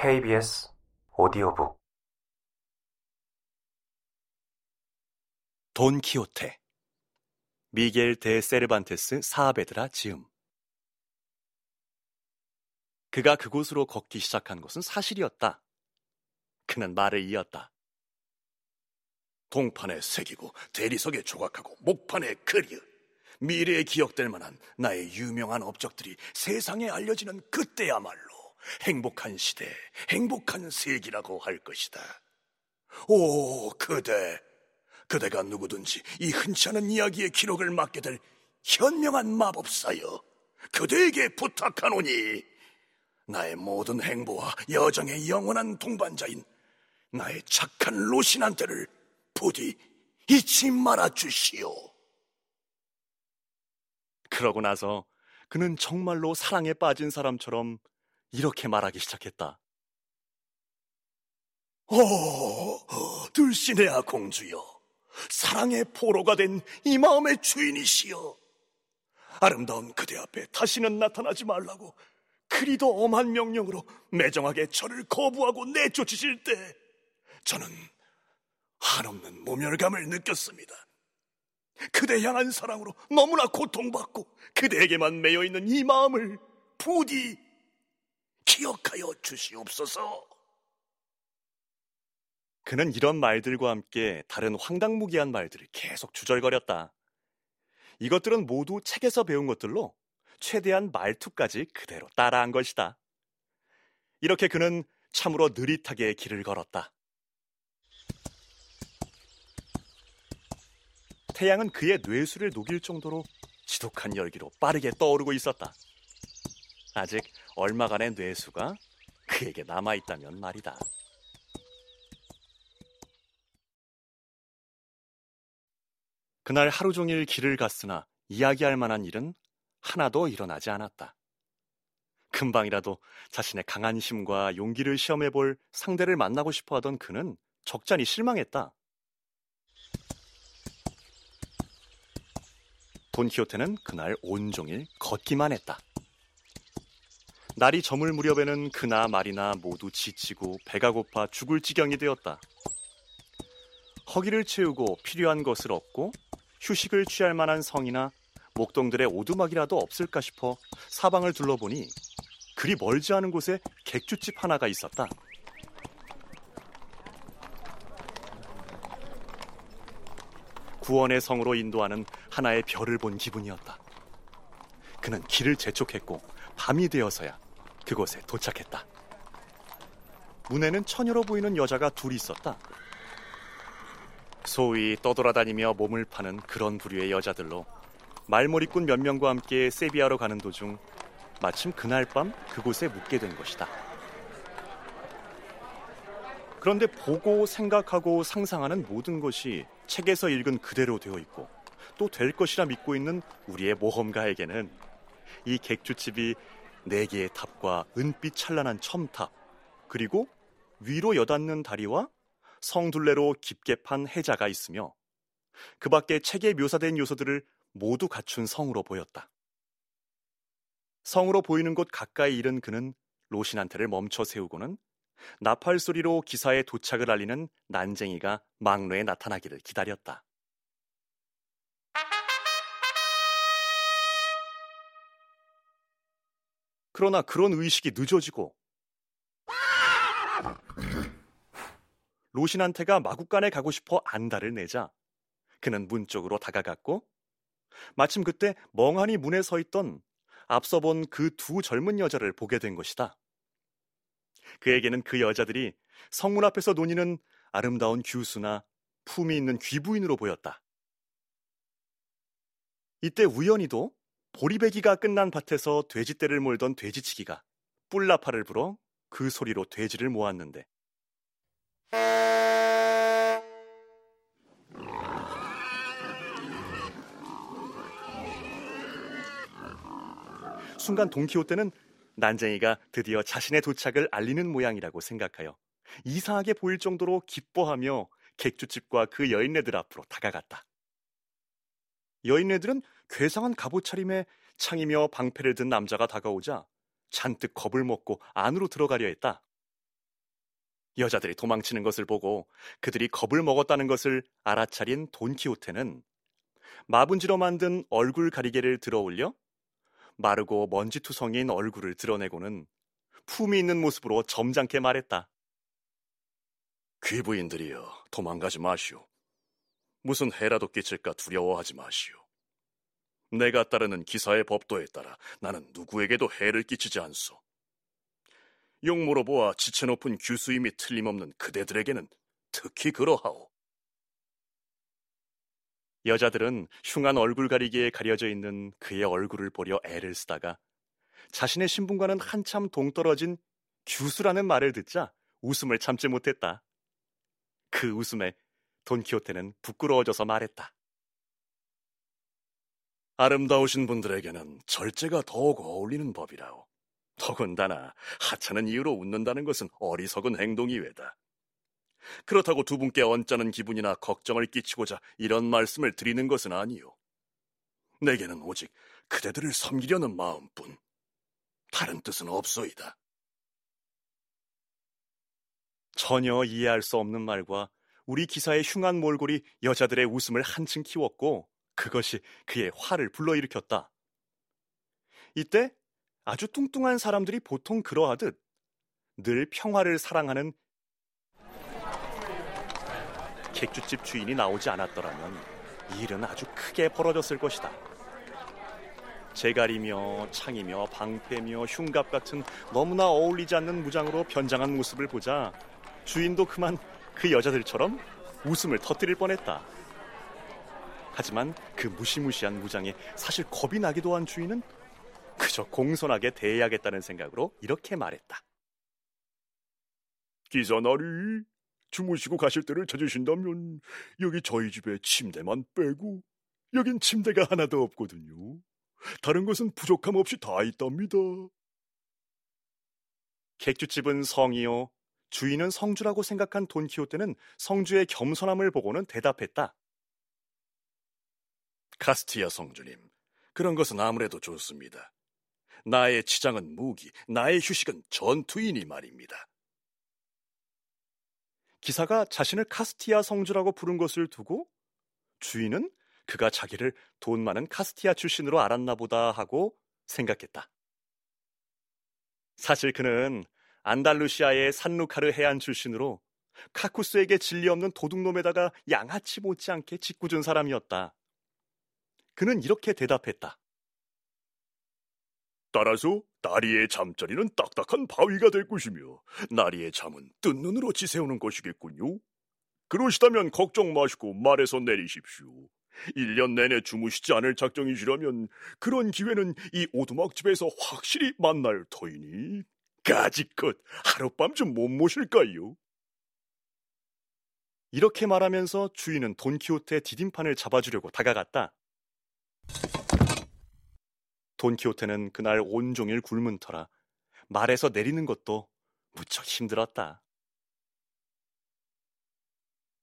KBS 오디오북 돈 키호테 미겔 데 세르반테스 사아베드라 지음 그가 그곳으로 걷기 시작한 것은 사실이었다. 그는 말을 이었다. 동판에 새기고 대리석에 조각하고 목판에 그리어 미래에 기억될 만한 나의 유명한 업적들이 세상에 알려지는 그때야말로 행복한 시대, 행복한 세기라고 할 것이다. 오, 그대. 그대가 누구든지 이 흔치 않은 이야기의 기록을 맡게 될 현명한 마법사여. 그대에게 부탁하노니 나의 모든 행보와 여정의 영원한 동반자인 나의 착한 로신한테를 부디 잊지 말아 주시오. 그러고 나서 그는 정말로 사랑에 빠진 사람처럼 이렇게 말하기 시작했다. 오, 들시네아 공주여. 사랑의 포로가 된 이 마음의 주인이시여. 아름다운 그대 앞에 다시는 나타나지 말라고 그리도 엄한 명령으로 매정하게 저를 거부하고 내쫓으실 때 저는 한없는 모멸감을 느꼈습니다. 그대 향한 사랑으로 너무나 고통받고 그대에게만 매여 있는 이 마음을 부디 기억하여 주시옵소서. 그는 이런 말들과 함께 다른 황당무계한 말들을 계속 주절거렸다. 이것들은 모두 책에서 배운 것들로 최대한 말투까지 그대로 따라한 것이다. 이렇게 그는 참으로 느릿하게 길을 걸었다. 태양은 그의 뇌수를 녹일 정도로 지독한 열기로 빠르게 떠오르고 있었다. 아직 얼마간의 뇌수가 그에게 남아있다면 말이다. 그날 하루 종일 길을 갔으나 이야기할 만한 일은 하나도 일어나지 않았다. 금방이라도 자신의 강한 힘과 용기를 시험해 볼 상대를 만나고 싶어 하던 그는 적잖이 실망했다. 돈키호테는 그날 온종일 걷기만 했다. 날이 저물 무렵에는 그나 말이나 모두 지치고 배가 고파 죽을 지경이 되었다. 허기를 채우고 필요한 것을 얻고 휴식을 취할 만한 성이나 목동들의 오두막이라도 없을까 싶어 사방을 둘러보니 그리 멀지 않은 곳에 객주집 하나가 있었다. 구원의 성으로 인도하는 하나의 별을 본 기분이었다. 그는 길을 재촉했고 밤이 되어서야 그곳에 도착했다. 문에는 처녀로 보이는 여자가 둘이 있었다. 소위 떠돌아다니며 몸을 파는 그런 부류의 여자들로 말머리꾼 몇 명과 함께 세비야로 가는 도중 마침 그날 밤 그곳에 묵게 된 것이다. 그런데 보고 생각하고 상상하는 모든 것이 책에서 읽은 그대로 되어 있고 또 될 것이라 믿고 있는 우리의 모험가에게는 이 객주집이 네 개의 탑과 은빛 찬란한 첨탑 그리고 위로 여닫는 다리와 성둘레로 깊게 판 해자가 있으며 그 밖에 책에 묘사된 요소들을 모두 갖춘 성으로 보였다. 성으로 보이는 곳 가까이 이른 그는 로신한테를 멈춰 세우고는 나팔 소리로 기사의 도착을 알리는 난쟁이가 막로에 나타나기를 기다렸다. 그러나 그런 의식이 늦어지고 로신한테가 마국간에 가고 싶어 안달을 내자 그는 문 쪽으로 다가갔고 마침 그때 멍하니 문에 서 있던 앞서 본 그 두 젊은 여자를 보게 된 것이다. 그에게는 그 여자들이 성문 앞에서 논의는 아름다운 규수나 품이 있는 귀부인으로 보였다. 이때 우연히도 보리배기가 끝난 밭에서 돼지떼를 몰던 돼지치기가 뿔나파를 불어 그 소리로 돼지를 모았는데 순간 동키호테는 난쟁이가 드디어 자신의 도착을 알리는 모양이라고 생각하여 이상하게 보일 정도로 기뻐하며 객주집과 그 여인네들 앞으로 다가갔다. 여인네들은 괴상한 갑옷 차림에 창이며 방패를 든 남자가 다가오자 잔뜩 겁을 먹고 안으로 들어가려 했다. 여자들이 도망치는 것을 보고 그들이 겁을 먹었다는 것을 알아차린 돈키호테는 마분지로 만든 얼굴 가리개를 들어 올려 마르고 먼지투성인 얼굴을 드러내고는 품이 있는 모습으로 점잖게 말했다. 귀부인들이여 도망가지 마시오. 무슨 해라도 끼칠까 두려워하지 마시오. 내가 따르는 기사의 법도에 따라 나는 누구에게도 해를 끼치지 않소. 용모로 보아 지체 높은 규수임이 틀림없는 그대들에게는 특히 그러하오. 여자들은 흉한 얼굴 가리기에 가려져 있는 그의 얼굴을 보려 애를 쓰다가 자신의 신분과는 한참 동떨어진 규수라는 말을 듣자 웃음을 참지 못했다. 그 웃음에 돈키호테는 부끄러워져서 말했다. 아름다우신 분들에게는 절제가 더욱 어울리는 법이라오. 더군다나 하찮은 이유로 웃는다는 것은 어리석은 행동이 외다. 그렇다고 두 분께 언짢은 기분이나 걱정을 끼치고자 이런 말씀을 드리는 것은 아니요. 내게는 오직 그대들을 섬기려는 마음뿐 다른 뜻은 없소이다. 전혀 이해할 수 없는 말과 우리 기사의 흉한 몰골이 여자들의 웃음을 한층 키웠고 그것이 그의 화를 불러일으켰다. 이때 아주 뚱뚱한 사람들이 보통 그러하듯 늘 평화를 사랑하는 객주집 주인이 나오지 않았더라면 이 일은 아주 크게 벌어졌을 것이다. 제갈이며 창이며 방패며 흉갑 같은 너무나 어울리지 않는 무장으로 변장한 모습을 보자 주인도 그만 그 여자들처럼 웃음을 터뜨릴 뻔했다. 하지만 그 무시무시한 무장에 사실 겁이 나기도 한 주인은 그저 공손하게 대해야겠다는 생각으로 이렇게 말했다. 기사나리, 주무시고 가실 때를 찾으신다면 여기 저희 집에 침대만 빼고 여긴 침대가 하나도 없거든요. 다른 것은 부족함 없이 다 있답니다. 객주집은 성이요. 주인은 성주라고 생각한 돈키호테는 성주의 겸손함을 보고는 대답했다. 카스티아 성주님, 그런 것은 아무래도 좋습니다. 나의 치장은 무기, 나의 휴식은 전투이니 말입니다. 기사가 자신을 카스티아 성주라고 부른 것을 두고 주인은 그가 자기를 돈 많은 카스티아 출신으로 알았나 보다 하고 생각했다. 사실 그는 안달루시아의 산루카르 해안 출신으로 카쿠스에게 진리 없는 도둑놈에다가 양아치 못지않게 짓궂은 사람이었다. 그는 이렇게 대답했다. 따라서 나리의 잠자리는 딱딱한 바위가 될 것이며 나리의 잠은 뜬 눈으로 지새우는 것이겠군요. 그러시다면 걱정 마시고 말에서 내리십시오. 1년 내내 주무시지 않을 작정이시라면 그런 기회는 이 오두막집에서 확실히 만날 터이니 가지껏 하룻밤 좀 못 모실까요? 이렇게 말하면서 주인은 돈키호테의 디딤판을 잡아주려고 다가갔다. 돈키호테는 그날 온종일 굶은 터라 말에서 내리는 것도 무척 힘들었다.